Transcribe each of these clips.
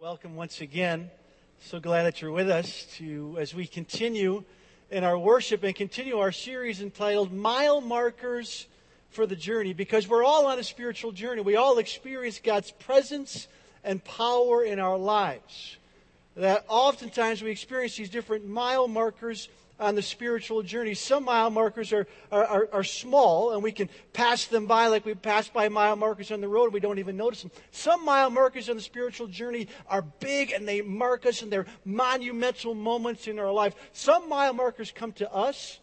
Welcome once again. So glad that you're with us to as we continue in our worship and continue our series entitled Mile Markers for the Journey because we're all on a spiritual journey. We all experience God's presence and power in our lives. That oftentimes we experience these different mile markers on the spiritual journey. Some mile markers are, are, are, are, small and we can pass them by like we pass by mile markers on the road and we don't even notice them. Some mile markers on the spiritual journey are big and they mark us and they're monumental moments in our life. Some mile markers come to us.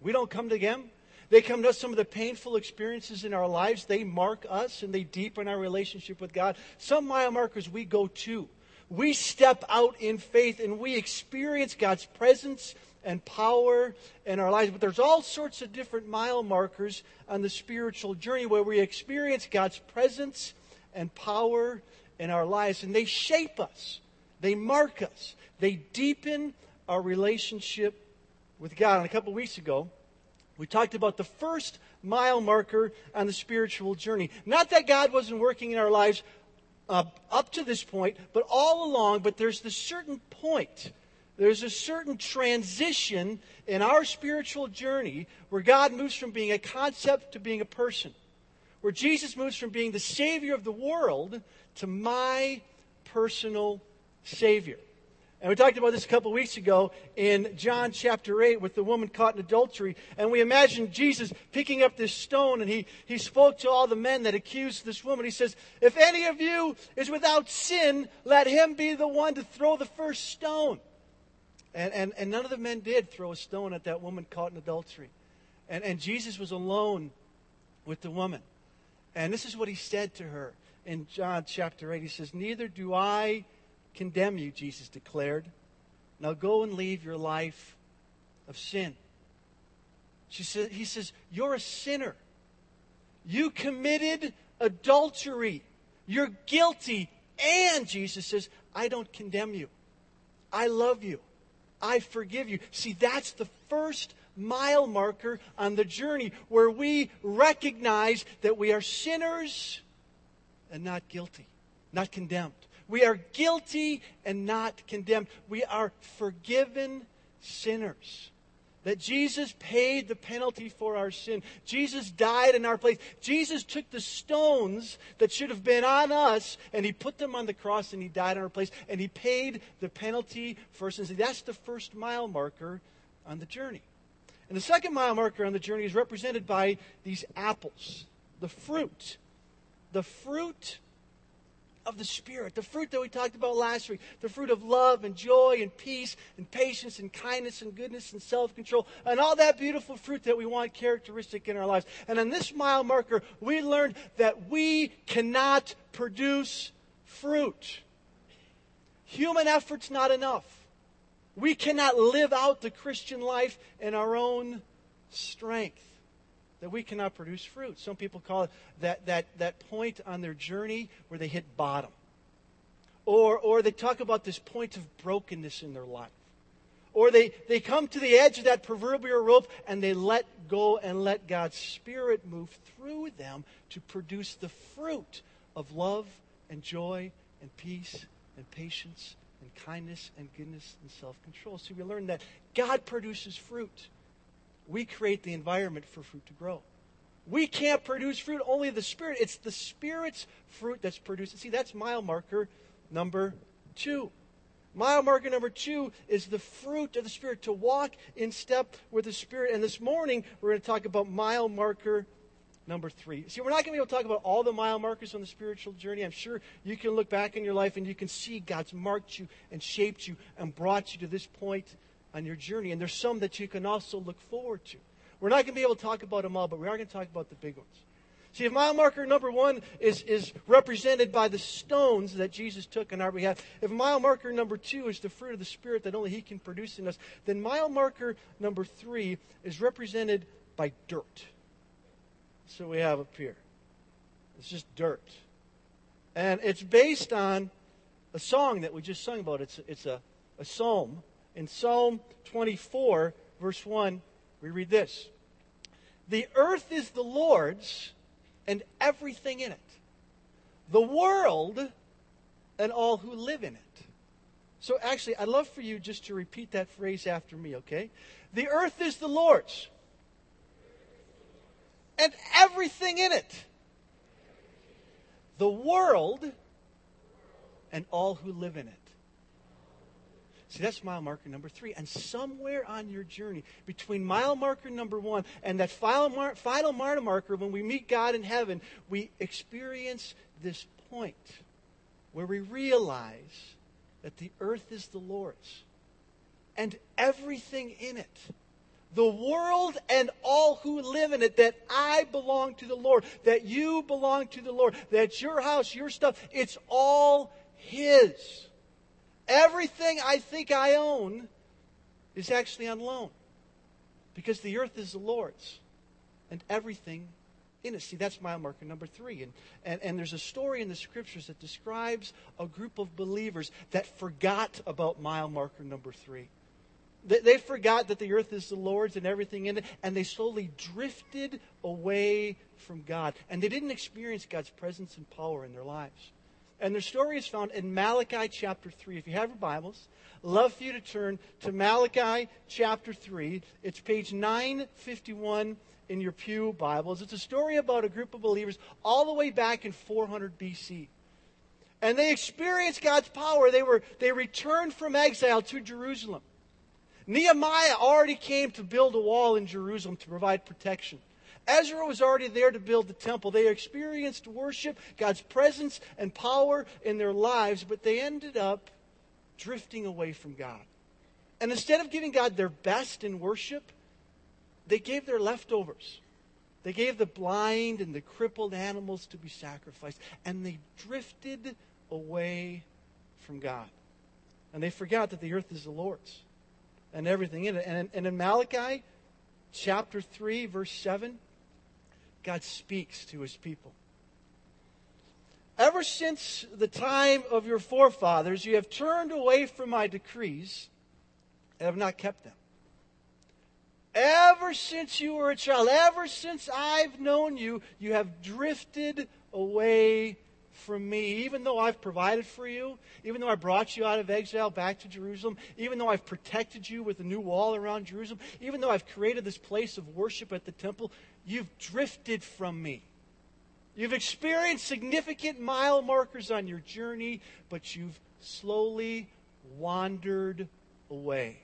We don't come to them. They come to us, some of the painful experiences in our lives, they mark us and they deepen our relationship with God. Some mile markers we go to. We step out in faith and we experience God's presence and power in our lives. But there's all sorts of different mile markers on the spiritual journey where we experience God's presence and power in our lives. And they shape us, they mark us, they deepen our relationship with God. And a couple weeks ago, we talked about the first mile marker on the spiritual journey. Not that God wasn't working in our lives uh, up to this point, but all along, but there's this certain point there's a certain transition in our spiritual journey where God moves from being a concept to being a person, where Jesus moves from being the Savior of the world to my personal Savior. And we talked about this a couple weeks ago in John chapter 8 with the woman caught in adultery. And we imagine Jesus picking up this stone and he, he spoke to all the men that accused this woman. He says, If any of you is without sin, let him be the one to throw the first stone. And, and, and none of the men did throw a stone at that woman caught in adultery. And, and Jesus was alone with the woman. And this is what he said to her in John chapter 8. He says, Neither do I condemn you, Jesus declared. Now go and leave your life of sin. She said, he says, You're a sinner. You committed adultery. You're guilty. And Jesus says, I don't condemn you. I love you. I forgive you. See, that's the first mile marker on the journey where we recognize that we are sinners and not guilty, not condemned. We are guilty and not condemned. We are forgiven sinners that Jesus paid the penalty for our sin. Jesus died in our place. Jesus took the stones that should have been on us and he put them on the cross and he died in our place and he paid the penalty for sins. That's the first mile marker on the journey. And the second mile marker on the journey is represented by these apples, the fruit. The fruit of the Spirit, the fruit that we talked about last week, the fruit of love and joy and peace and patience and kindness and goodness and self control, and all that beautiful fruit that we want characteristic in our lives. And on this mile marker, we learned that we cannot produce fruit. Human effort's not enough. We cannot live out the Christian life in our own strength that we cannot produce fruit. Some people call it that, that, that point on their journey where they hit bottom. Or, or they talk about this point of brokenness in their life. Or they, they come to the edge of that proverbial rope and they let go and let God's Spirit move through them to produce the fruit of love and joy and peace and patience and kindness and goodness and self control. So we learn that God produces fruit we create the environment for fruit to grow. We can't produce fruit, only the Spirit. It's the Spirit's fruit that's produced. See, that's mile marker number two. Mile marker number two is the fruit of the Spirit, to walk in step with the Spirit. And this morning, we're going to talk about mile marker number three. See, we're not going to be able to talk about all the mile markers on the spiritual journey. I'm sure you can look back in your life and you can see God's marked you and shaped you and brought you to this point on your journey. And there's some that you can also look forward to. We're not going to be able to talk about them all, but we are going to talk about the big ones. See, if mile marker number one is, is represented by the stones that Jesus took on our behalf, if mile marker number two is the fruit of the Spirit that only He can produce in us, then mile marker number three is represented by dirt. So we have up here. It's just dirt. And it's based on a song that we just sung about. It's, it's a, a psalm in Psalm 24, verse 1, we read this The earth is the Lord's and everything in it, the world and all who live in it. So, actually, I'd love for you just to repeat that phrase after me, okay? The earth is the Lord's, and everything in it. The world and all who live in it. See, that's mile marker number three. And somewhere on your journey, between mile marker number one and that final, mar- final mile marker, when we meet God in heaven, we experience this point where we realize that the earth is the Lord's and everything in it. The world and all who live in it, that I belong to the Lord, that you belong to the Lord, that your house, your stuff, it's all His. Everything I think I own is actually on loan because the earth is the Lord's and everything in it. See, that's mile marker number three. And, and, and there's a story in the scriptures that describes a group of believers that forgot about mile marker number three. They, they forgot that the earth is the Lord's and everything in it, and they slowly drifted away from God. And they didn't experience God's presence and power in their lives. And their story is found in Malachi chapter 3. If you have your Bibles, love for you to turn to Malachi chapter 3. It's page 951 in your Pew Bibles. It's a story about a group of believers all the way back in 400 BC. And they experienced God's power. They, were, they returned from exile to Jerusalem. Nehemiah already came to build a wall in Jerusalem to provide protection. Ezra was already there to build the temple. They experienced worship, God's presence and power in their lives, but they ended up drifting away from God. And instead of giving God their best in worship, they gave their leftovers. They gave the blind and the crippled animals to be sacrificed. And they drifted away from God. And they forgot that the earth is the Lord's and everything in it. And, and in Malachi chapter 3, verse 7, God speaks to his people. Ever since the time of your forefathers, you have turned away from my decrees and have not kept them. Ever since you were a child, ever since I've known you, you have drifted away from me. Even though I've provided for you, even though I brought you out of exile back to Jerusalem, even though I've protected you with a new wall around Jerusalem, even though I've created this place of worship at the temple, you've drifted from me. You've experienced significant mile markers on your journey, but you've slowly wandered away.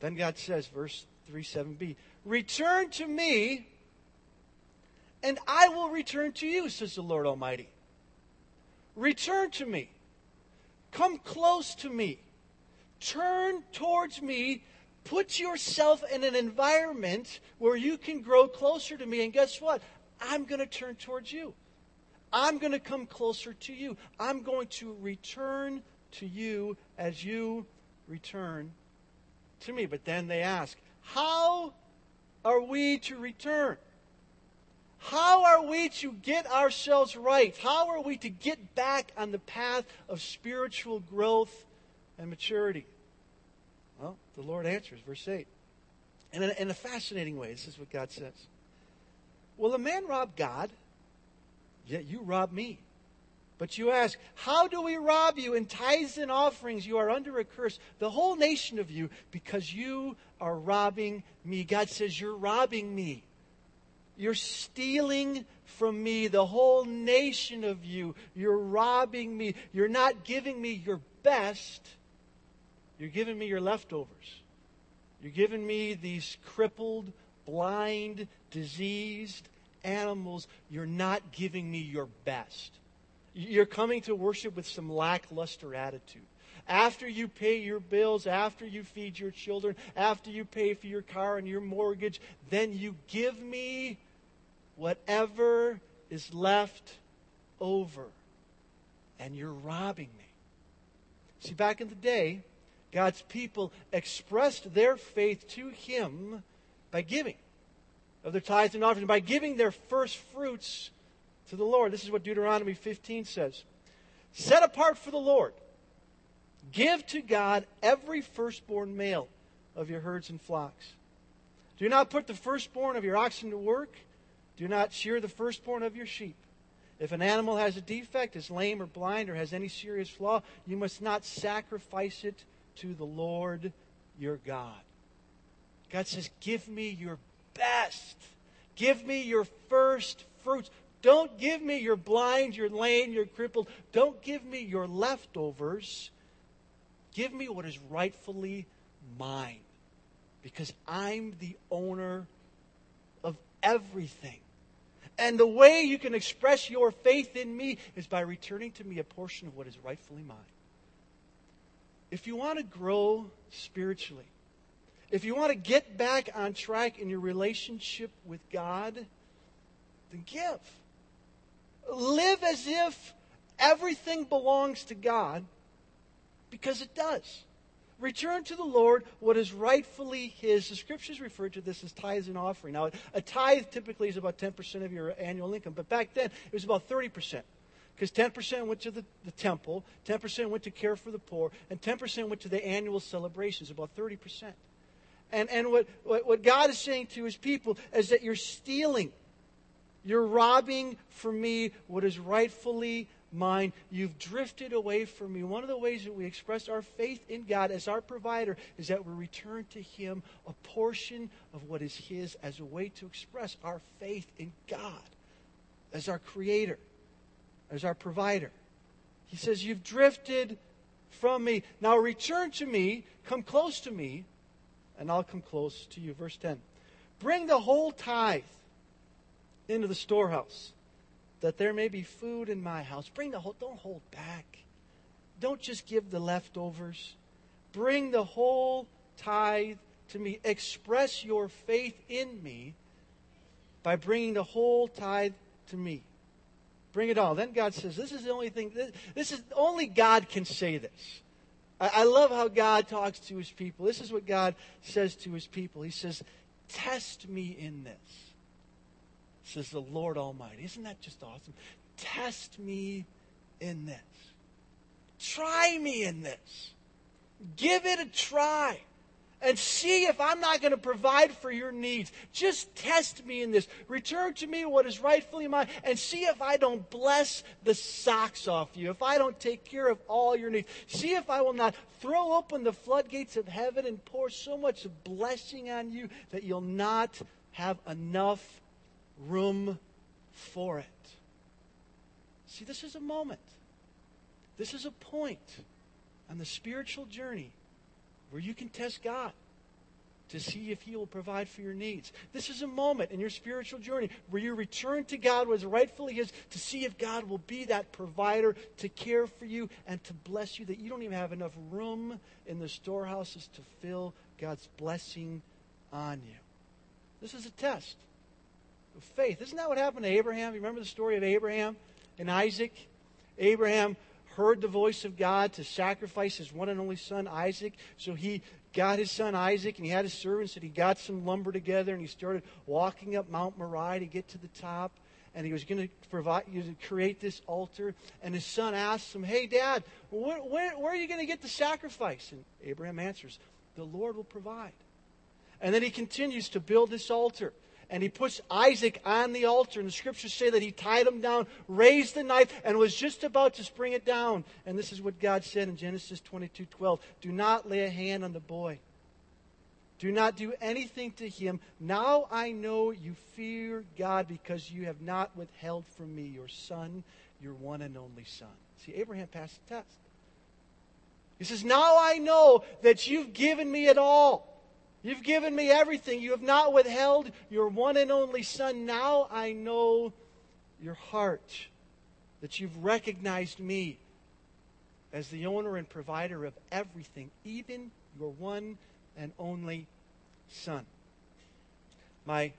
Then God says, verse 3 7b, Return to me, and I will return to you, says the Lord Almighty. Return to me. Come close to me. Turn towards me. Put yourself in an environment where you can grow closer to me. And guess what? I'm going to turn towards you. I'm going to come closer to you. I'm going to return to you as you return to me. But then they ask, How are we to return? How are we to get ourselves right? How are we to get back on the path of spiritual growth and maturity? Well, the Lord answers, verse 8. And in a, in a fascinating way, this is what God says. Will a man rob God? Yet you rob me. But you ask, How do we rob you? In tithes and offerings, you are under a curse, the whole nation of you, because you are robbing me. God says, You're robbing me. You're stealing from me, the whole nation of you. You're robbing me. You're not giving me your best. You're giving me your leftovers. You're giving me these crippled, blind, diseased animals. You're not giving me your best. You're coming to worship with some lackluster attitude. After you pay your bills, after you feed your children, after you pay for your car and your mortgage, then you give me whatever is left over. And you're robbing me. See, back in the day, God's people expressed their faith to Him by giving of their tithes and offerings, by giving their first fruits to the Lord. This is what Deuteronomy 15 says Set apart for the Lord, give to God every firstborn male of your herds and flocks. Do not put the firstborn of your oxen to work, do not shear the firstborn of your sheep. If an animal has a defect, is lame or blind, or has any serious flaw, you must not sacrifice it to the Lord your God. God says, Give me your best. Give me your first fruits. Don't give me your blind, your lame, your crippled. Don't give me your leftovers. Give me what is rightfully mine. Because I'm the owner of everything. And the way you can express your faith in me is by returning to me a portion of what is rightfully mine. If you want to grow spiritually, if you want to get back on track in your relationship with God, then give. Live as if everything belongs to God because it does. Return to the Lord what is rightfully His. The scriptures refer to this as tithes and offering. Now, a tithe typically is about 10% of your annual income, but back then it was about 30%. Because 10% went to the, the temple, 10% went to care for the poor, and 10% went to the annual celebrations, about 30%. And, and what, what, what God is saying to his people is that you're stealing. You're robbing from me what is rightfully mine. You've drifted away from me. One of the ways that we express our faith in God as our provider is that we return to Him a portion of what is His as a way to express our faith in God as our Creator, as our provider. He says, You've drifted from me. Now return to me, come close to me, and I'll come close to you. Verse 10. Bring the whole tithe into the storehouse that there may be food in my house. Bring the whole, don't hold back. Don't just give the leftovers. Bring the whole tithe to me. Express your faith in me by bringing the whole tithe to me. Bring it all. Then God says, This is the only thing, this, this is only God can say this. I, I love how God talks to his people. This is what God says to his people. He says, Test me in this says the Lord Almighty. Isn't that just awesome? Test me in this. Try me in this. Give it a try and see if I'm not going to provide for your needs. Just test me in this. Return to me what is rightfully mine and see if I don't bless the socks off you, if I don't take care of all your needs. See if I will not throw open the floodgates of heaven and pour so much blessing on you that you'll not have enough room for it. See, this is a moment. This is a point on the spiritual journey where you can test God to see if He will provide for your needs. This is a moment in your spiritual journey where you return to God what is rightfully His to see if God will be that provider to care for you and to bless you that you don't even have enough room in the storehouses to fill God's blessing on you. This is a test of faith. Isn't that what happened to Abraham? You remember the story of Abraham and Isaac? Abraham heard the voice of God to sacrifice his one and only son, Isaac. So he got his son Isaac and he had his servants and he got some lumber together and he started walking up Mount Moriah to get to the top. And he was going to provide you to create this altar. And his son asks him, Hey, Dad, where, where, where are you going to get the sacrifice? And Abraham answers, The Lord will provide. And then he continues to build this altar and he puts Isaac on the altar. And the scriptures say that he tied him down, raised the knife, and was just about to spring it down. And this is what God said in Genesis 22 12. Do not lay a hand on the boy. Do not do anything to him. Now I know you fear God because you have not withheld from me your son, your one and only son. See, Abraham passed the test. He says, Now I know that you've given me it all. You've given me everything. You have not withheld your one and only Son. Now I know your heart, that you've recognized me as the owner and provider of everything, even your one and only Son. My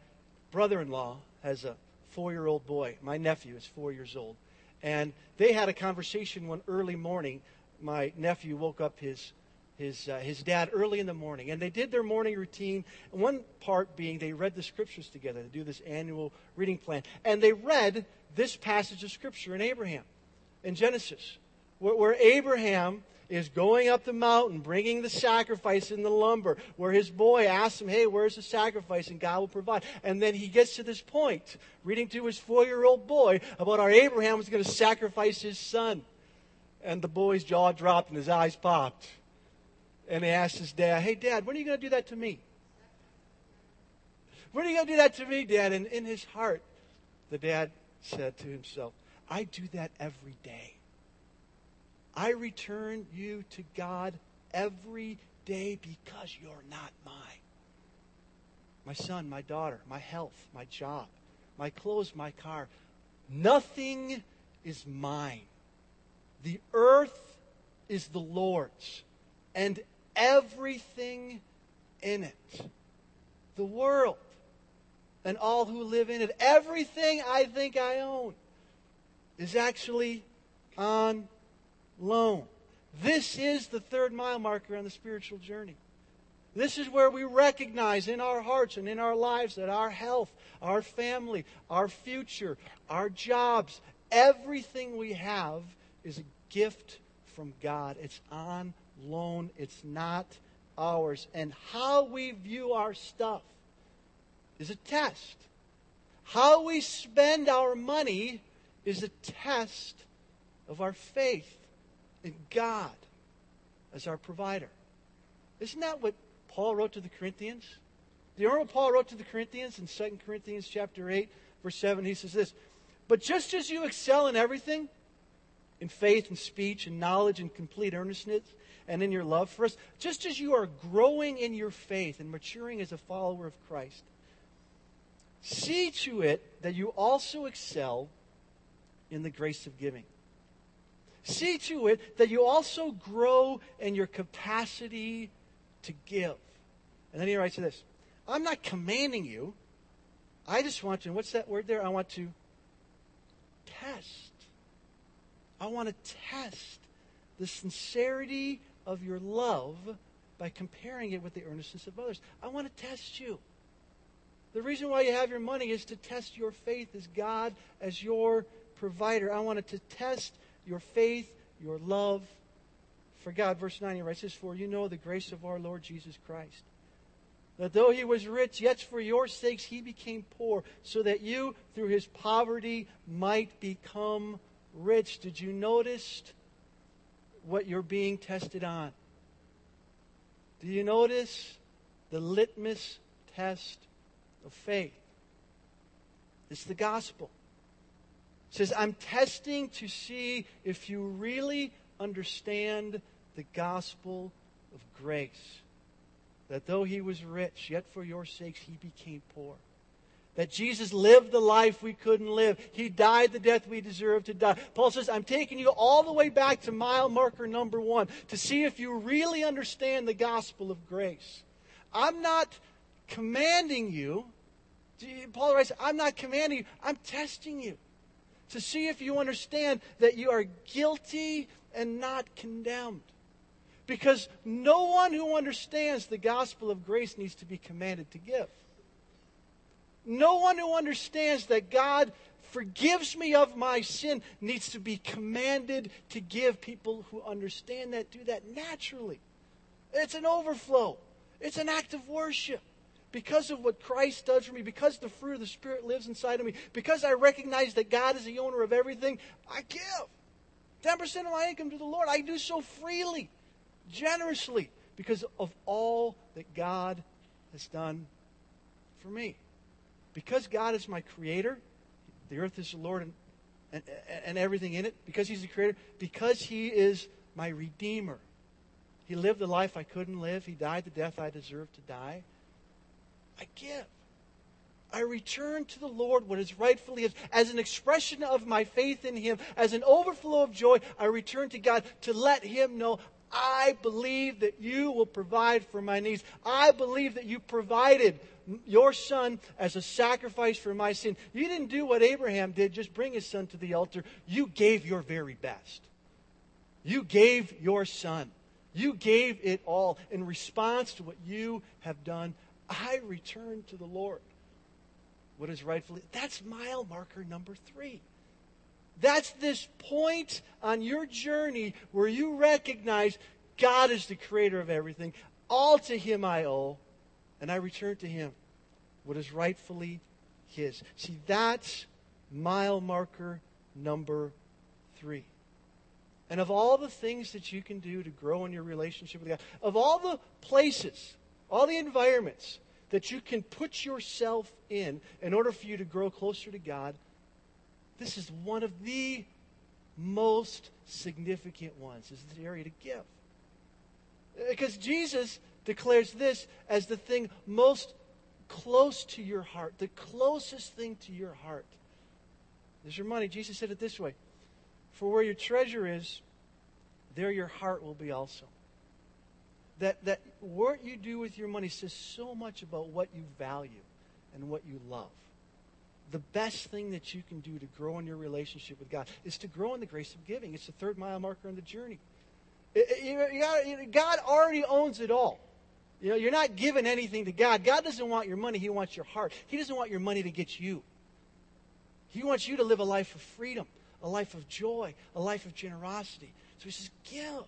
brother in law has a four year old boy. My nephew is four years old. And they had a conversation one early morning. My nephew woke up his his, uh, his dad early in the morning. And they did their morning routine. One part being they read the scriptures together to do this annual reading plan. And they read this passage of scripture in Abraham, in Genesis, where, where Abraham is going up the mountain, bringing the sacrifice in the lumber, where his boy asks him, Hey, where's the sacrifice? And God will provide. And then he gets to this point, reading to his four year old boy about how Abraham was going to sacrifice his son. And the boy's jaw dropped and his eyes popped. And he asked his dad, Hey, dad, when are you going to do that to me? When are you going to do that to me, dad? And in his heart, the dad said to himself, I do that every day. I return you to God every day because you're not mine. My son, my daughter, my health, my job, my clothes, my car. Nothing is mine. The earth is the Lord's and everything in it. The world and all who live in it. Everything I think I own is actually on loan. This is the third mile marker on the spiritual journey. This is where we recognize in our hearts and in our lives that our health, our family, our future, our jobs, everything we have is a gift from God. It's on loan, it's not ours. And how we view our stuff is a test. How we spend our money is a test of our faith in God as our provider. Isn't that what Paul wrote to the Corinthians? Remember what Paul wrote to the Corinthians in 2 Corinthians chapter 8, verse 7? He says this, But just as you excel in everything, in faith and speech and knowledge and complete earnestness, and in your love for us, just as you are growing in your faith and maturing as a follower of Christ, see to it that you also excel in the grace of giving. See to it that you also grow in your capacity to give. And then he writes to this I'm not commanding you. I just want to, what's that word there? I want to test. I want to test the sincerity of your love by comparing it with the earnestness of others. I want to test you. The reason why you have your money is to test your faith as God, as your provider. I wanted to test your faith, your love for God. Verse 9, he writes this For you know the grace of our Lord Jesus Christ. That though he was rich, yet for your sakes he became poor, so that you, through his poverty, might become rich. Did you notice what you're being tested on? Do you notice the litmus test of faith? It's the gospel says, I'm testing to see if you really understand the gospel of grace. That though he was rich, yet for your sakes he became poor. That Jesus lived the life we couldn't live. He died the death we deserved to die. Paul says, I'm taking you all the way back to mile marker number one to see if you really understand the gospel of grace. I'm not commanding you. Paul writes, I'm not commanding you, I'm testing you to see if you understand that you are guilty and not condemned. Because no one who understands the gospel of grace needs to be commanded to give. No one who understands that God forgives me of my sin needs to be commanded to give. People who understand that do that naturally. It's an overflow, it's an act of worship because of what Christ does for me, because the fruit of the Spirit lives inside of me, because I recognize that God is the owner of everything, I give 10% of my income to the Lord. I do so freely, generously, because of all that God has done for me. Because God is my creator, the earth is the Lord and, and, and everything in it, because He's the creator, because He is my redeemer. He lived the life I couldn't live. He died the death I deserved to die. I give. I return to the Lord what is rightfully His. As an expression of my faith in Him, as an overflow of joy, I return to God to let Him know I believe that you will provide for my needs. I believe that you provided your son as a sacrifice for my sin. You didn't do what Abraham did, just bring his son to the altar. You gave your very best. You gave your son. You gave it all in response to what you have done I return to the Lord. What is rightfully, that's mile marker number three. That's this point on your journey where you recognize God is the creator of everything. All to Him I owe, and I return to Him what is rightfully His. See, that's mile marker number three. And of all the things that you can do to grow in your relationship with God, of all the places, all the environments that you can put yourself in in order for you to grow closer to God, this is one of the most significant ones, is the area to give. Because Jesus declares this as the thing most close to your heart, the closest thing to your heart. Is your money. Jesus said it this way For where your treasure is, there your heart will be also. That, that what you do with your money says so much about what you value and what you love. The best thing that you can do to grow in your relationship with God is to grow in the grace of giving. It's the third mile marker on the journey. It, it, you gotta, God already owns it all. You know, you're not giving anything to God. God doesn't want your money, He wants your heart. He doesn't want your money to get you. He wants you to live a life of freedom, a life of joy, a life of generosity. So He says, give.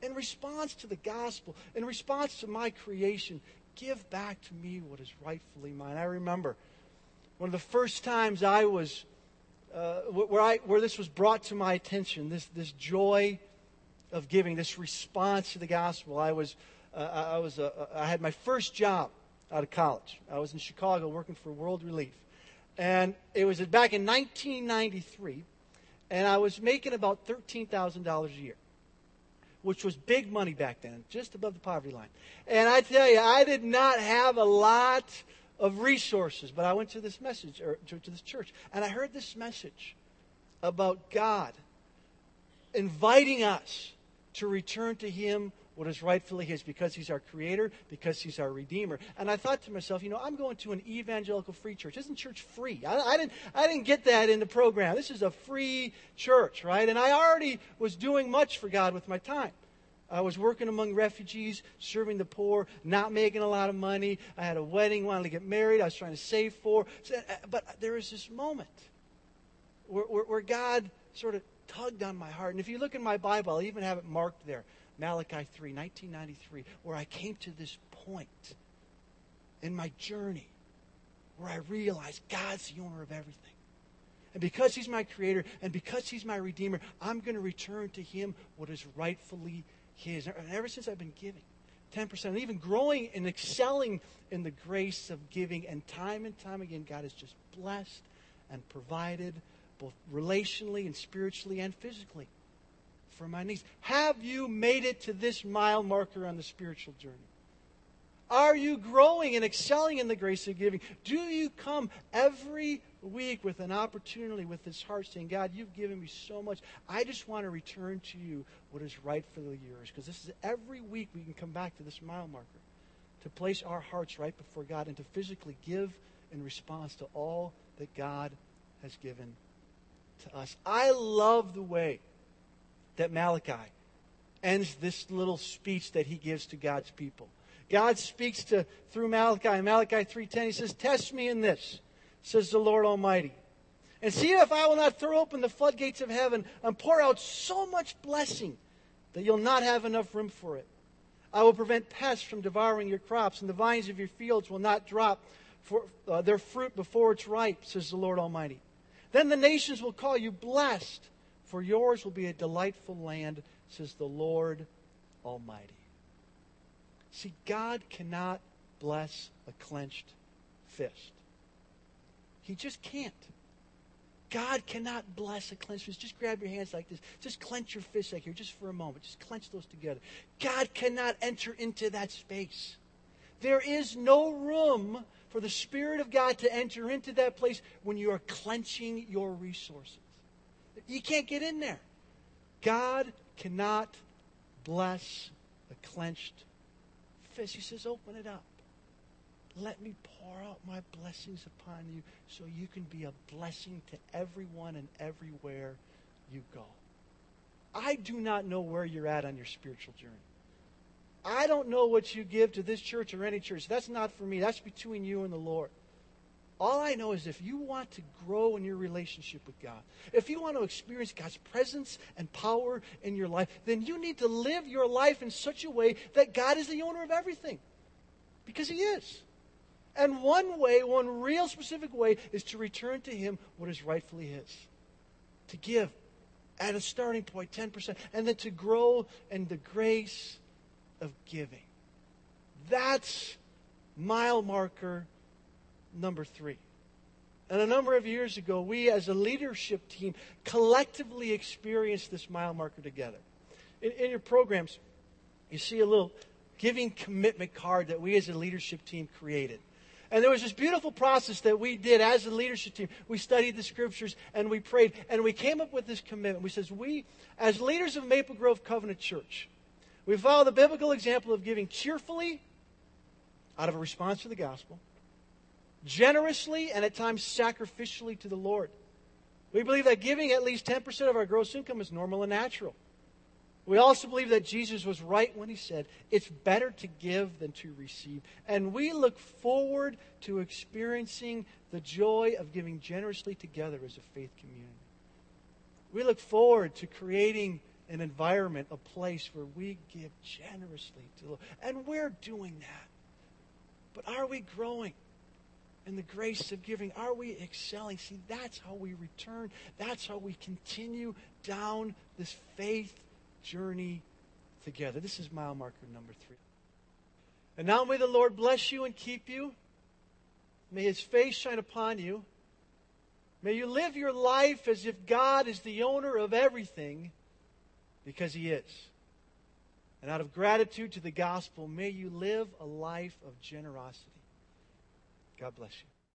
In response to the gospel, in response to my creation, give back to me what is rightfully mine. I remember one of the first times I was, uh, where, I, where this was brought to my attention, this, this joy of giving, this response to the gospel. I was, uh, I was, uh, I had my first job out of college. I was in Chicago working for World Relief, and it was back in 1993, and I was making about thirteen thousand dollars a year, which was big money back then, just above the poverty line. And I tell you, I did not have a lot of resources, but I went to this message or to, to this church, and I heard this message about God inviting us to return to Him what is rightfully His because He's our Creator, because He's our Redeemer. And I thought to myself, you know, I'm going to an evangelical free church. Isn't church free? I, I, didn't, I didn't get that in the program. This is a free church, right? And I already was doing much for God with my time. I was working among refugees, serving the poor, not making a lot of money. I had a wedding, wanted to get married. I was trying to save for. Uh, but there was this moment where, where, where God sort of tugged on my heart. And if you look in my Bible, I'll even have it marked there Malachi 3, 1993, where I came to this point in my journey where I realized God's the owner of everything. And because He's my creator and because He's my redeemer, I'm going to return to Him what is rightfully His. And ever since I've been giving, 10%, and even growing and excelling in the grace of giving, and time and time again, God has just blessed and provided both relationally and spiritually and physically for my needs. Have you made it to this mile marker on the spiritual journey? Are you growing and excelling in the grace of giving? Do you come every week with an opportunity with this heart saying, God, you've given me so much. I just want to return to you what is rightfully yours. Because this is every week we can come back to this mile marker to place our hearts right before God and to physically give in response to all that God has given to us. I love the way that Malachi ends this little speech that he gives to God's people. God speaks to through Malachi. Malachi 3:10 he says, "Test me in this," says the Lord Almighty. "And see if I will not throw open the floodgates of heaven and pour out so much blessing that you'll not have enough room for it. I will prevent pests from devouring your crops, and the vines of your fields will not drop for, uh, their fruit before it's ripe," says the Lord Almighty. Then the nations will call you blessed, for yours will be a delightful land, says the Lord Almighty. See, God cannot bless a clenched fist. He just can't. God cannot bless a clenched fist. Just grab your hands like this. Just clench your fists like here, just for a moment. Just clench those together. God cannot enter into that space. There is no room for the Spirit of God to enter into that place when you are clenching your resources. You can't get in there. God cannot bless a clenched fist. He says, open it up. Let me pour out my blessings upon you so you can be a blessing to everyone and everywhere you go. I do not know where you're at on your spiritual journey. I don't know what you give to this church or any church. That's not for me. That's between you and the Lord. All I know is if you want to grow in your relationship with God, if you want to experience God's presence and power in your life, then you need to live your life in such a way that God is the owner of everything. Because He is. And one way, one real specific way, is to return to Him what is rightfully His. To give at a starting point, 10%, and then to grow in the grace of giving. That's mile marker number three. And a number of years ago, we as a leadership team collectively experienced this mile marker together. In, in, your programs, you see a little giving commitment card that we as a leadership team created. And there was this beautiful process that we did as a leadership team. We studied the scriptures and we prayed and we came up with this commitment. We says, we, as leaders of Maple Grove Covenant Church, we follow the biblical example of giving cheerfully out of a response to the gospel, generously and at times sacrificially to the Lord. We believe that giving at least 10% of our gross income is normal and natural. We also believe that Jesus was right when he said, It's better to give than to receive. And we look forward to experiencing the joy of giving generously together as a faith community. We look forward to creating an environment, a place where we give generously to the Lord. And we're doing that. But are we growing? In the grace of giving? Are we excelling? See, that's how we return. That's how we continue down this faith journey together. This is mile marker number three. And now may the Lord bless you and keep you. May his face shine upon you. May you live your life as if God is the owner of everything because he is. And out of gratitude to the gospel, may you live a life of generosity. God bless you.